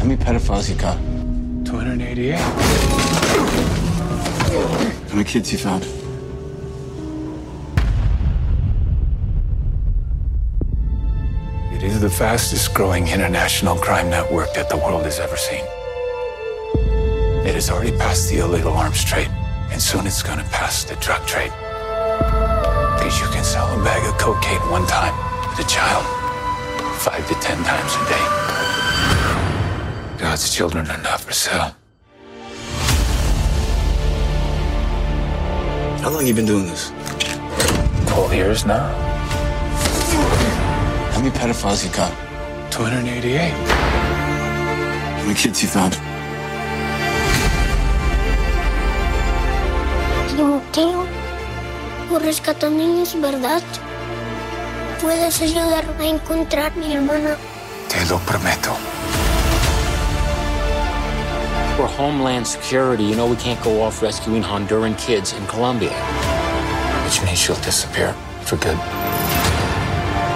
How many pedophiles you got? 288. How many kids you found? It is the fastest growing international crime network that the world has ever seen. It has already passed the illegal arms trade, and soon it's going to pass the drug trade. Because you can sell a bag of cocaine one time to a child, five to ten times a day. God's children are not for sale. How long you been doing this? 12 years now. How many pedophiles you got? 288. How many kids you found? Timoteo, tú rescatas niños, ¿verdad? ¿Puedes ayudarme a encontrar a mi hermana? Te lo prometo. For Homeland Security, you know we can't go off rescuing Honduran kids in Colombia. Which means she'll disappear for good.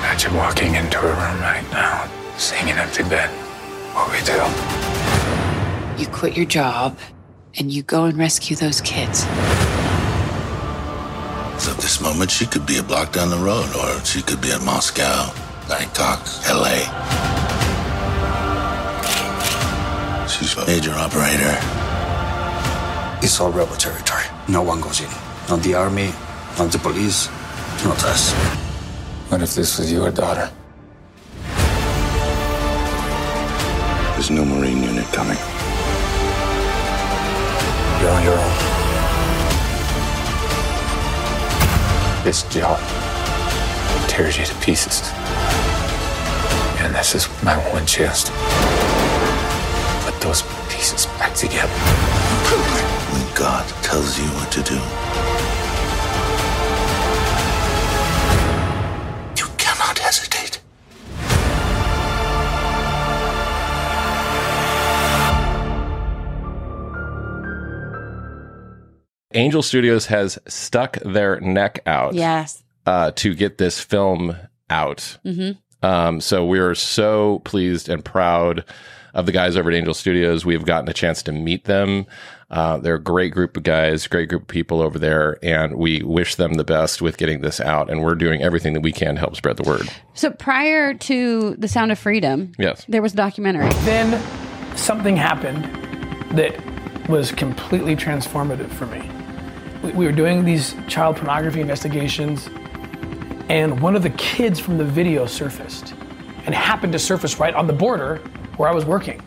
Imagine walking into a room right now, seeing an empty bed. What we do? You quit your job and you go and rescue those kids. So at this moment, she could be a block down the road, or she could be at Moscow, Bangkok, LA. She's a major operator. It's all rebel territory. No one goes in. Not the army, not the police, not us. What if this was your daughter? There's no Marine unit coming. You're on your own. This job tears you to pieces. And this is my one chance to put those pieces back together. When God tells you what to do, you cannot hesitate. Angel Studios has stuck their neck out Yes. uh, to get this film out. Mm-hmm. Um, so we're so pleased and proud of the guys over at Angel Studios. We have gotten a chance to meet them. Uh, they're a great group of guys, great group of people over there, and we wish them the best with getting this out. And we're doing everything that we can to help spread the word. So prior to The Sound of Freedom, Yes. there was a documentary. Then something happened that was completely transformative for me. We, we were doing these child pornography investigations, and one of the kids from the video surfaced and happened to surface right on the border where I was working.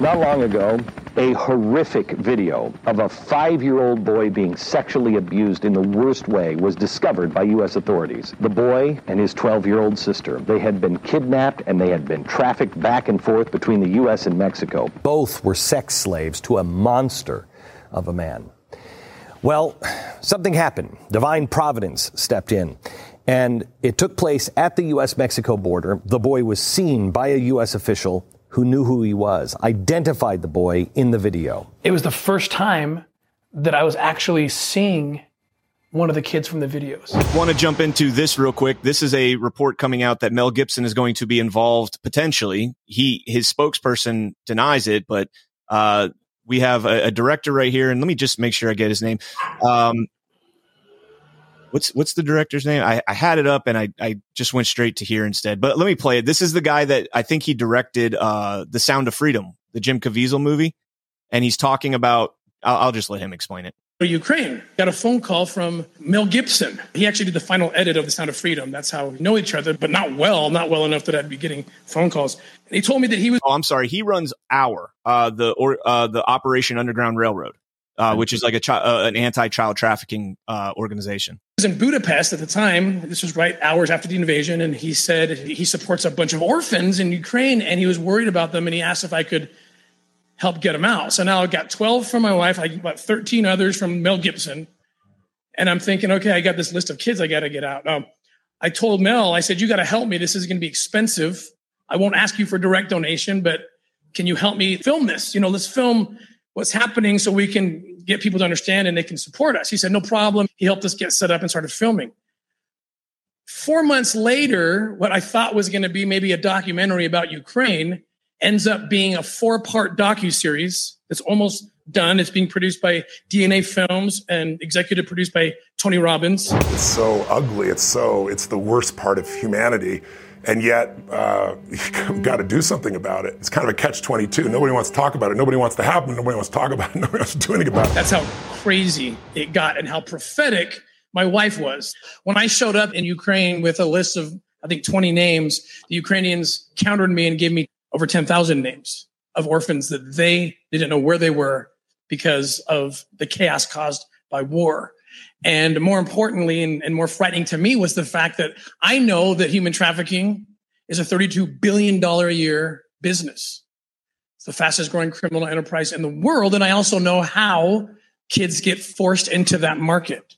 Not long ago, a horrific video of a five year old boy being sexually abused in the worst way was discovered by U.S. authorities. The boy and his 12 year old sister, they had been kidnapped and they had been trafficked back and forth between the U.S. and Mexico. Both were sex slaves to a monster of a man. Well, something happened. Divine providence stepped in. And it took place at the U.S. Mexico border. The boy was seen by a U.S. official who knew who he was, identified the boy in the video. It was the first time that I was actually seeing one of the kids from the videos. Want to jump into this real quick? This is a report coming out that Mel Gibson is going to be involved potentially. He his spokesperson denies it, but uh, we have a, a director right here, and let me just make sure I get his name. Um, what's what's the director's name? I, I had it up and I I just went straight to here instead. But let me play it. This is the guy that I think he directed uh, the Sound of Freedom, the Jim Caviezel movie, and he's talking about. I'll, I'll just let him explain it. Ukraine. Got a phone call from Mel Gibson. He actually did the final edit of The Sound of Freedom. That's how we know each other, but not well, not well enough that I'd be getting phone calls. And he told me that he was. Oh, I'm sorry. He runs OUR, uh, the or uh, the Operation Underground Railroad, uh, which is like a chi- uh, an anti-child trafficking uh, organization. In Budapest at the time. This was right hours after the invasion. And he said he supports a bunch of orphans in Ukraine and he was worried about them. And he asked if I could help get them out. So now I've got 12 from my wife. I got 13 others from Mel Gibson. And I'm thinking, okay, I got this list of kids I got to get out. Um, I told Mel, I said, you got to help me. This is going to be expensive. I won't ask you for direct donation, but can you help me film this? You know, let's film what's happening so we can get people to understand and they can support us. He said, no problem. He helped us get set up and started filming. Four months later, what I thought was going to be maybe a documentary about Ukraine ends up being a four part docu series that's almost done. It's being produced by DNA Films and executive produced by Tony Robbins. It's so ugly. It's so, it's the worst part of humanity. And yet, uh, you've got to do something about it. It's kind of a catch 22. Nobody wants to talk about it. Nobody wants to happen. Nobody wants to talk about it. Nobody wants to do anything about it. That's how crazy it got and how prophetic my wife was. When I showed up in Ukraine with a list of, I think, 20 names, the Ukrainians countered me and gave me over 10,000 names of orphans that they didn't know where they were because of the chaos caused by war. And more importantly, and, and, more frightening to me was the fact that I know that human trafficking is a $32 billion a year business. It's the fastest growing criminal enterprise in the world. And I also know how kids get forced into that market.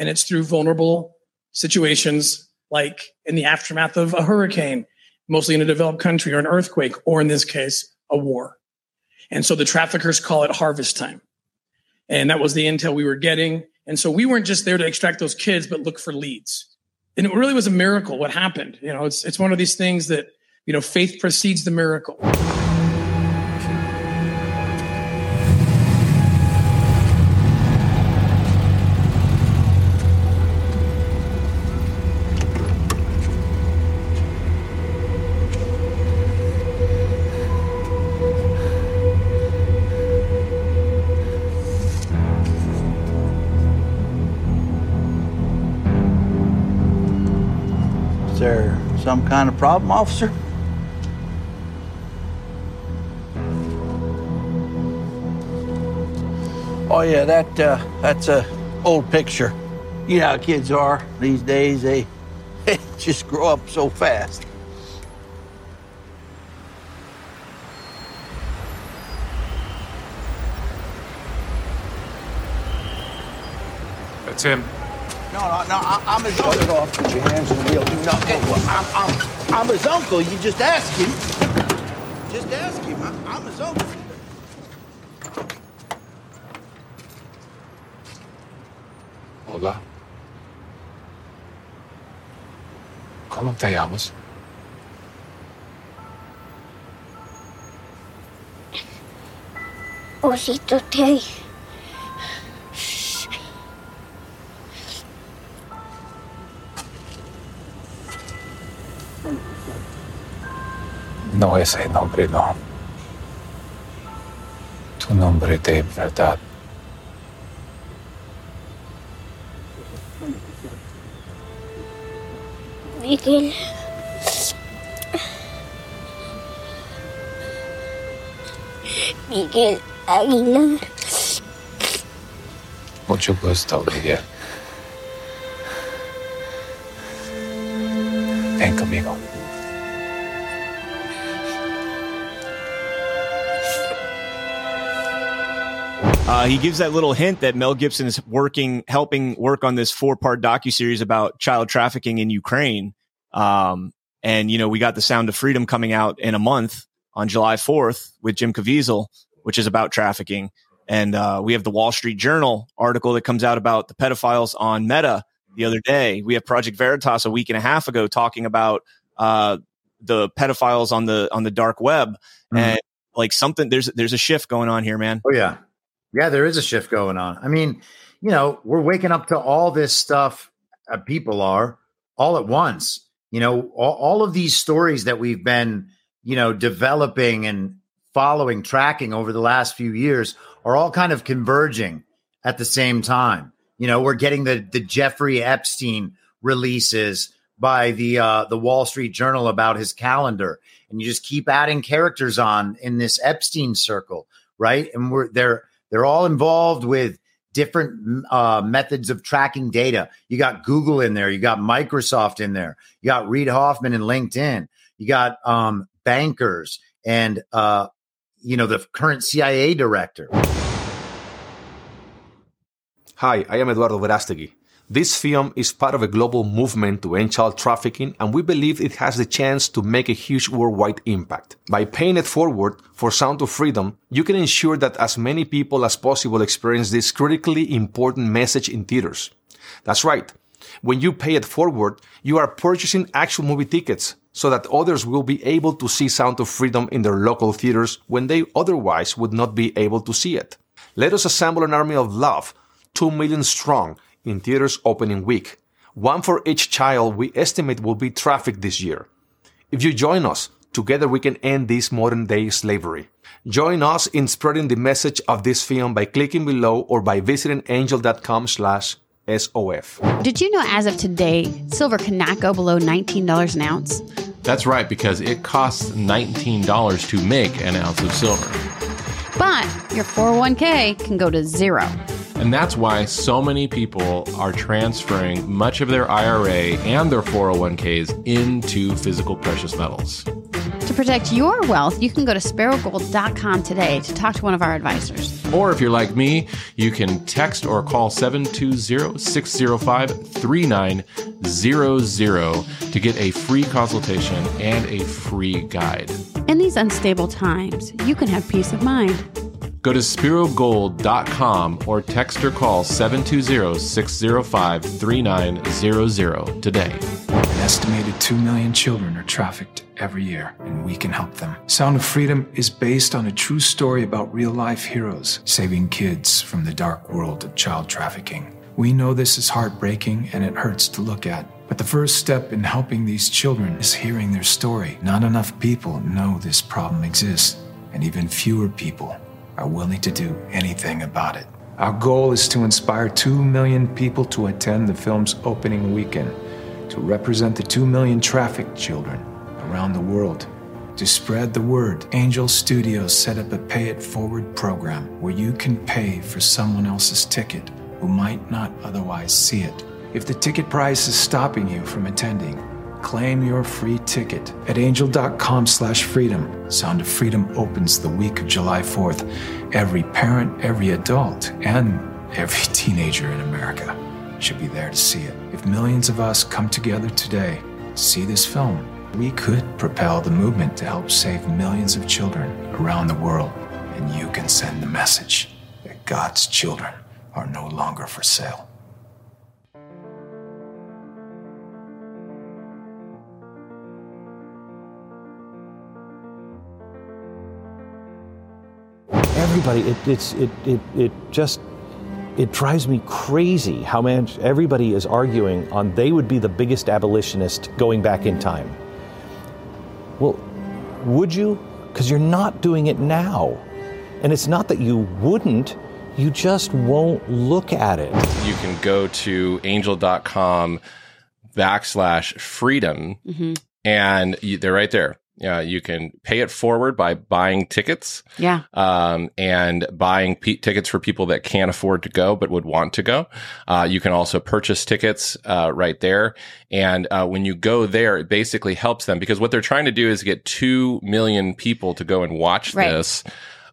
And it's through vulnerable situations like in the aftermath of a hurricane, mostly in a developed country or an earthquake, or in this case, a war. And so the traffickers call it harvest time. And that was the intel we were getting. And so we weren't just there to extract those kids, but look for leads. And it really was a miracle what happened. You know, it's, it's one of these things that, you know, faith precedes the miracle. Some kind of problem, officer? Oh yeah, that uh, that's a old picture. You know how kids are these days. They, they just grow up so fast. That's him. No, no, no. I, I'm his uncle. Shut it off. Put your hands on the wheel. No, well, I'm, I'm, I'm his uncle. You just ask him. Just ask him. I, I'm his uncle. Hola. ¿Cómo te llamas? Osito Teddy. No ese nombre, no. Tu nombre de verdad. Miguel. Miguel Aguilar. Mucho gusto, Miguel. Uh, he gives that little hint that Mel Gibson is working, helping work on this four part docu series about child trafficking in Ukraine. Um, and you know, we got the Sound of Freedom coming out in a month on July 4th with Jim Caviezel, which is about trafficking. And uh, we have the Wall Street Journal article that comes out about the pedophiles on Meta the other day. We have Project Veritas a week and a half ago talking about uh, the pedophiles on the on the dark web mm-hmm. and like something. There's there's a shift going on here, man. Oh yeah, yeah, there is a shift going on. I mean, you know, we're waking up to all this stuff. Uh, people are all at once. You know, all, all of these stories that we've been, you know, developing and following, tracking over the last few years are all kind of converging at the same time. You know, we're getting the the Jeffrey Epstein releases by the uh, the Wall Street Journal about his calendar, and you just keep adding characters on in this Epstein circle, right? And we're they're they're all involved with different uh, methods of tracking data. You got Google in there, you got Microsoft in there, you got Reid Hoffman and LinkedIn, you got um, bankers, and uh, you know the current CIA director. Hi, I am Eduardo Verastegui. This film is part of a global movement to end child trafficking, and we believe it has the chance to make a huge worldwide impact. By paying it forward for Sound of Freedom, you can ensure that as many people as possible experience this critically important message in theaters. That's right. When you pay it forward, you are purchasing actual movie tickets, so that others will be able to see Sound of Freedom in their local theaters when they otherwise would not be able to see it. Let us assemble an army of love, 2 million strong, in theaters opening week. One for each child we estimate will be trafficked this year. If you join us, together we can end this modern day slavery. Join us in spreading the message of this film by clicking below or by visiting angel.com slash SOF. Did you know as of today, silver cannot go below $19 an ounce? That's right, because it costs $19 to make an ounce of silver. But your 401k can go to zero. And that's why so many people are transferring much of their IRA and their 401ks into physical precious metals. To protect your wealth, you can go to sperogold.com today to talk to one of our advisors. Or if you're like me, you can text or call 720 605 3900 to get a free consultation and a free guide. In these unstable times, you can have peace of mind. Go to sperogold.com or text or call 720 605 3900 today. An estimated 2 million children are trafficked every year, and we can help them. Sound of Freedom is based on a true story about real life heroes saving kids from the dark world of child trafficking. We know this is heartbreaking and it hurts to look at. But the first step in helping these children is hearing their story. Not enough people know this problem exists, and even fewer people are willing to do anything about it. Our goal is to inspire 2 million people to attend the film's opening weekend, to represent the 2 million trafficked children around the world. To spread the word, Angel Studios set up a pay it forward program where you can pay for someone else's ticket who might not otherwise see it. If the ticket price is stopping you from attending, claim your free ticket at angel.com slash freedom. Sound of Freedom opens the week of July 4th. Every parent, every adult, and every teenager in America should be there to see it. If millions of us come together today to see this film, we could propel the movement to help save millions of children around the world. And you can send the message that God's children are no longer for sale. everybody it, it's it, it it just it drives me crazy how much everybody is arguing on they would be the biggest abolitionist going back in time. Well would you? Because you're not doing it now. And it's not that you wouldn't you just won't look at it You can go to angel.com backslash freedom Mhm. and you, they're right there. Yeah, you can pay it forward by buying tickets. Yeah. um, and buying pe- tickets for people that can't afford to go but would want to go. Uh, you can also purchase tickets uh, right there. And uh, when you go there, it basically helps them because what they're trying to do is get 2 million people to go and watch Right. this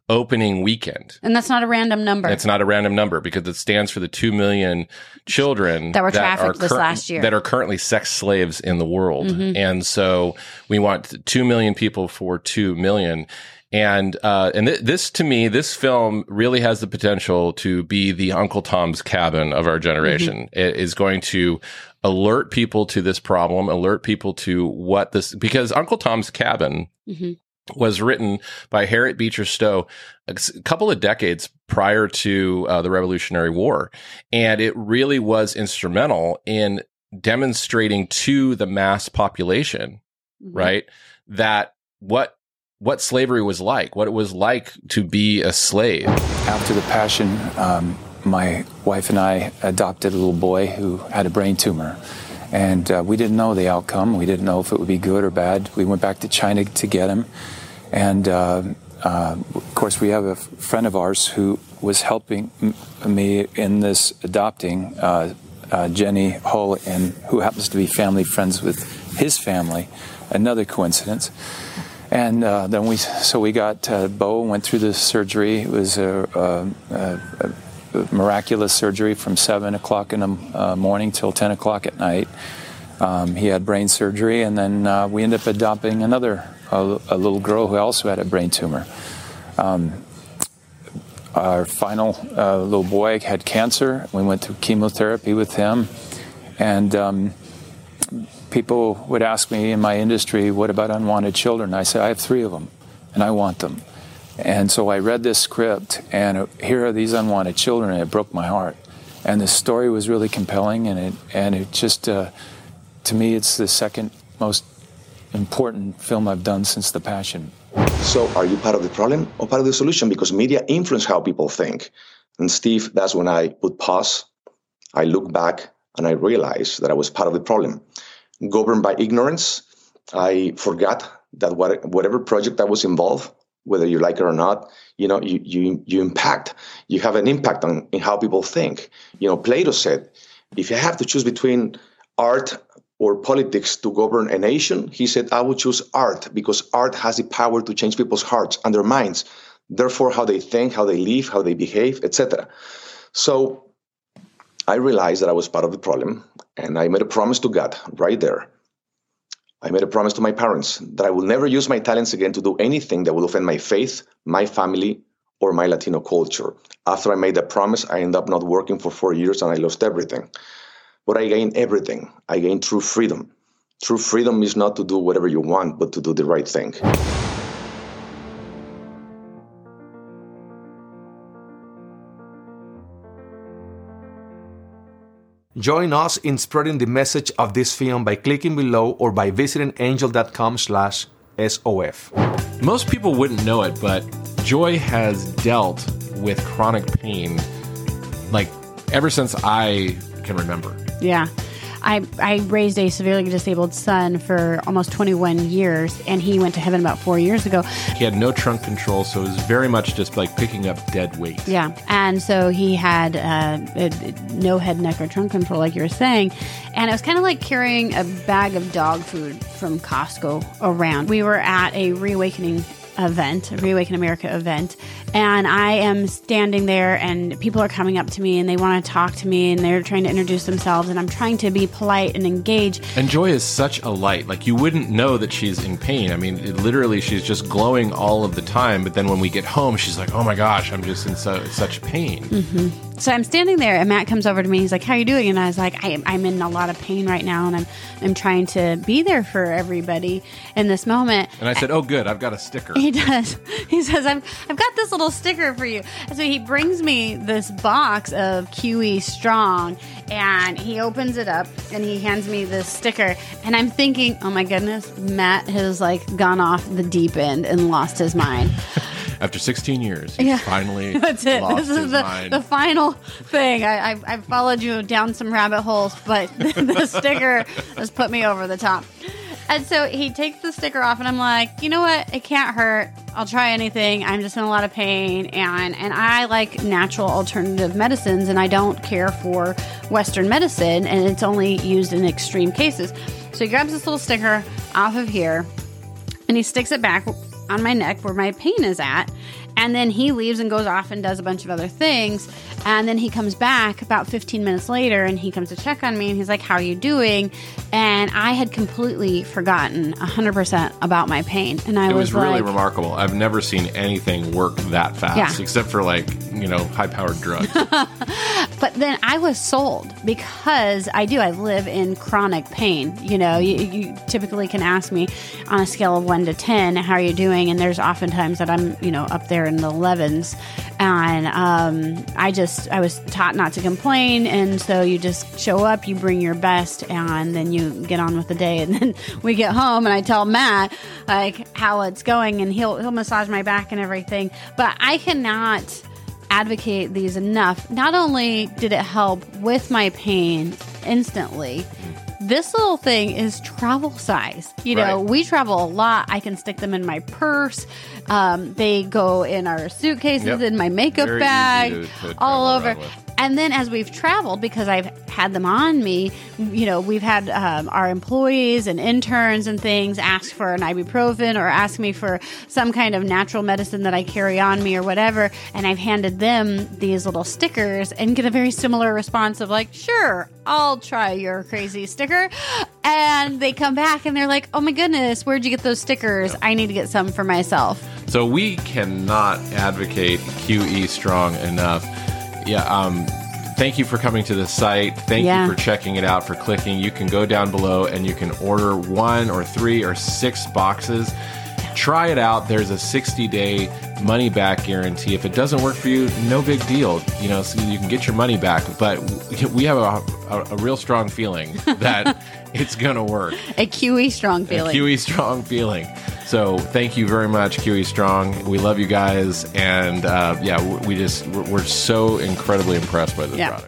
opening weekend. And that's not a random number. It's not a random number because it stands for the 2 million children That were trafficked this cur- last year. That are currently sex slaves in the world. Mhm. And so we want 2 million people for 2 million. And uh, and th- this to me, this film really has the potential to be the Uncle Tom's Cabin of our generation. It is going to alert people to this problem, alert people to what this because Uncle Tom's Cabin Mhm. Was written by Harriet Beecher Stowe a couple of decades prior to uh, the Revolutionary War. And it really was instrumental in demonstrating to the mass population, right, that what what slavery was like, what it was like to be a slave. After the Passion, um, my wife and I adopted a little boy who had a brain tumor. And uh, we didn't know the outcome. We didn't know if it would be good or bad. We went back to China to get him. And uh, uh, of course, we have a friend of ours who was helping m- me in this adopting, uh, uh, Jenny Hull, and who happens to be family friends with his family. Another coincidence. And uh, then we, so we got uh, Bo went through the surgery. It was a, a, a, miraculous surgery from seven o'clock in the morning till ten o'clock at night. Um, he had brain surgery, and then we ended up adopting another a, a little girl who also had a brain tumor. Um, our final uh, little boy had cancer. We went through chemotherapy with him, and um, people would ask me in my industry, what about unwanted children? I say, I have three of them, and I want them. And so I read this script, and here are these unwanted children, and it broke my heart. And the story was really compelling, and it and it just, uh, to me, it's the second most important film I've done since The Passion. So, are you part of the problem or part of the solution? Because media influence how people think. And Steve, that's when I put pause. I look back and I realized that I was part of the problem. Governed by ignorance, I forgot that what, whatever project I was involved, whether you like it or not, you know, you, you, you impact, you have an impact on in how people think. You know, Plato said, if you have to choose between art or politics to govern a nation, he said, I would choose art because art has the power to change people's hearts and their minds, therefore, how they think, how they live, how they behave, etc. So I realized that I was part of the problem, and I made a promise to God right there. I made a promise to my parents that I will never use my talents again to do anything that will offend my faith, my family, or my Latino culture. After I made that promise, I ended up not working for four years and I lost everything. But I gained everything. I gained true freedom. True freedom is not to do whatever you want, but to do the right thing. Join us in spreading the message of this film by clicking below or by visiting angel.com slash SOF. Most people wouldn't know it, but Joy has dealt with chronic pain like ever since I can remember. Yeah. I, I raised a severely disabled son for almost 21 years, and he went to heaven about four years ago. He had no trunk control, so it was very much just like picking up dead weight. Yeah. And so he had uh, no head, neck, or trunk control, like you were saying. And it was kind of like carrying a bag of dog food from Costco around. We were at a reawakening event, Reawaken America event, and I am standing there, and people are coming up to me and they want to talk to me and they're trying to introduce themselves, and I'm trying to be polite and engage. And Joy is such a light. Like, you wouldn't know that she's in pain. I mean, it, literally, she's just glowing all of the time. But then when we get home, she's like, oh my gosh, I'm just in so, such pain. Mm-hmm. So I'm standing there, and Matt comes over to me. He's like, "How are you doing?" And I was like, I, "I'm in a lot of pain right now, and I'm I'm trying to be there for everybody in this moment." And I said, "Oh, good, I've got a sticker." He does. He says, "I've I've got this little sticker for you." And so he brings me this box of QE Strong, and he opens it up and he hands me this sticker, and I'm thinking, "Oh my goodness, Matt has like gone off the deep end and lost his mind." After 16 years, he's Yeah. finally That's it. This his is the, mind. the final thing. I, I, I followed you down some rabbit holes, but the sticker has put me over the top. And so he takes the sticker off, and I'm like, you know what? It can't hurt. I'll try anything. I'm just in a lot of pain, and and I like natural alternative medicines, and I don't care for Western medicine, and it's only used in extreme cases. So he grabs this little sticker off of here, and he sticks it back on my neck where my pain is at. And then he leaves and goes off and does a bunch of other things. And then he comes back about 15 minutes later and he comes to check on me and he's like, How are you doing? And I had completely forgotten 100% about my pain. And I was like, it was, really like, remarkable. I've never seen anything work that fast, Yeah. except for like you know high powered drugs. But then I was sold because I do. I live in chronic pain. You know, you, you typically can ask me on a scale of one to 10, how are you doing? And there's oftentimes that I'm, you know, up there in the 11s. And um, I just, I was taught not to complain. And so you just show up, you bring your best, and then you get on with the day. And then we get home and I tell Matt, like, how it's going, and he'll, he'll massage my back and everything. But I cannot advocate these enough. Not only did it help with my pain instantly, this little thing is travel size. You know, Right. we travel a lot. I can stick them in my purse. Um, they go in our suitcases, Yep. in my makeup Very bag, to- to all over. And then as we've traveled, because I've had them on me, you know, we've had um, our employees and interns and things ask for an ibuprofen or ask me for some kind of natural medicine that I carry on me or whatever. And I've handed them these little stickers and get a very similar response of like, sure, I'll try your crazy sticker. And they come back and they're like, oh my goodness, where'd you get those stickers? I need to get some for myself. So we cannot advocate QE strong enough. Yeah, um, thank you for coming to the site. Thank Yeah. you for checking it out, for clicking. You can go down below and you can order one or three or six boxes. Try it out. There's a 60 day money back guarantee. If it doesn't work for you, no big deal. You know, so you can get your money back. But we have a, a, a real strong feeling that it's going to work. A QE strong feeling. A QE Strong feeling. So thank you very much, QE Strong. We love you guys, and uh, yeah, we just we're, we're so incredibly impressed by this Yeah. product.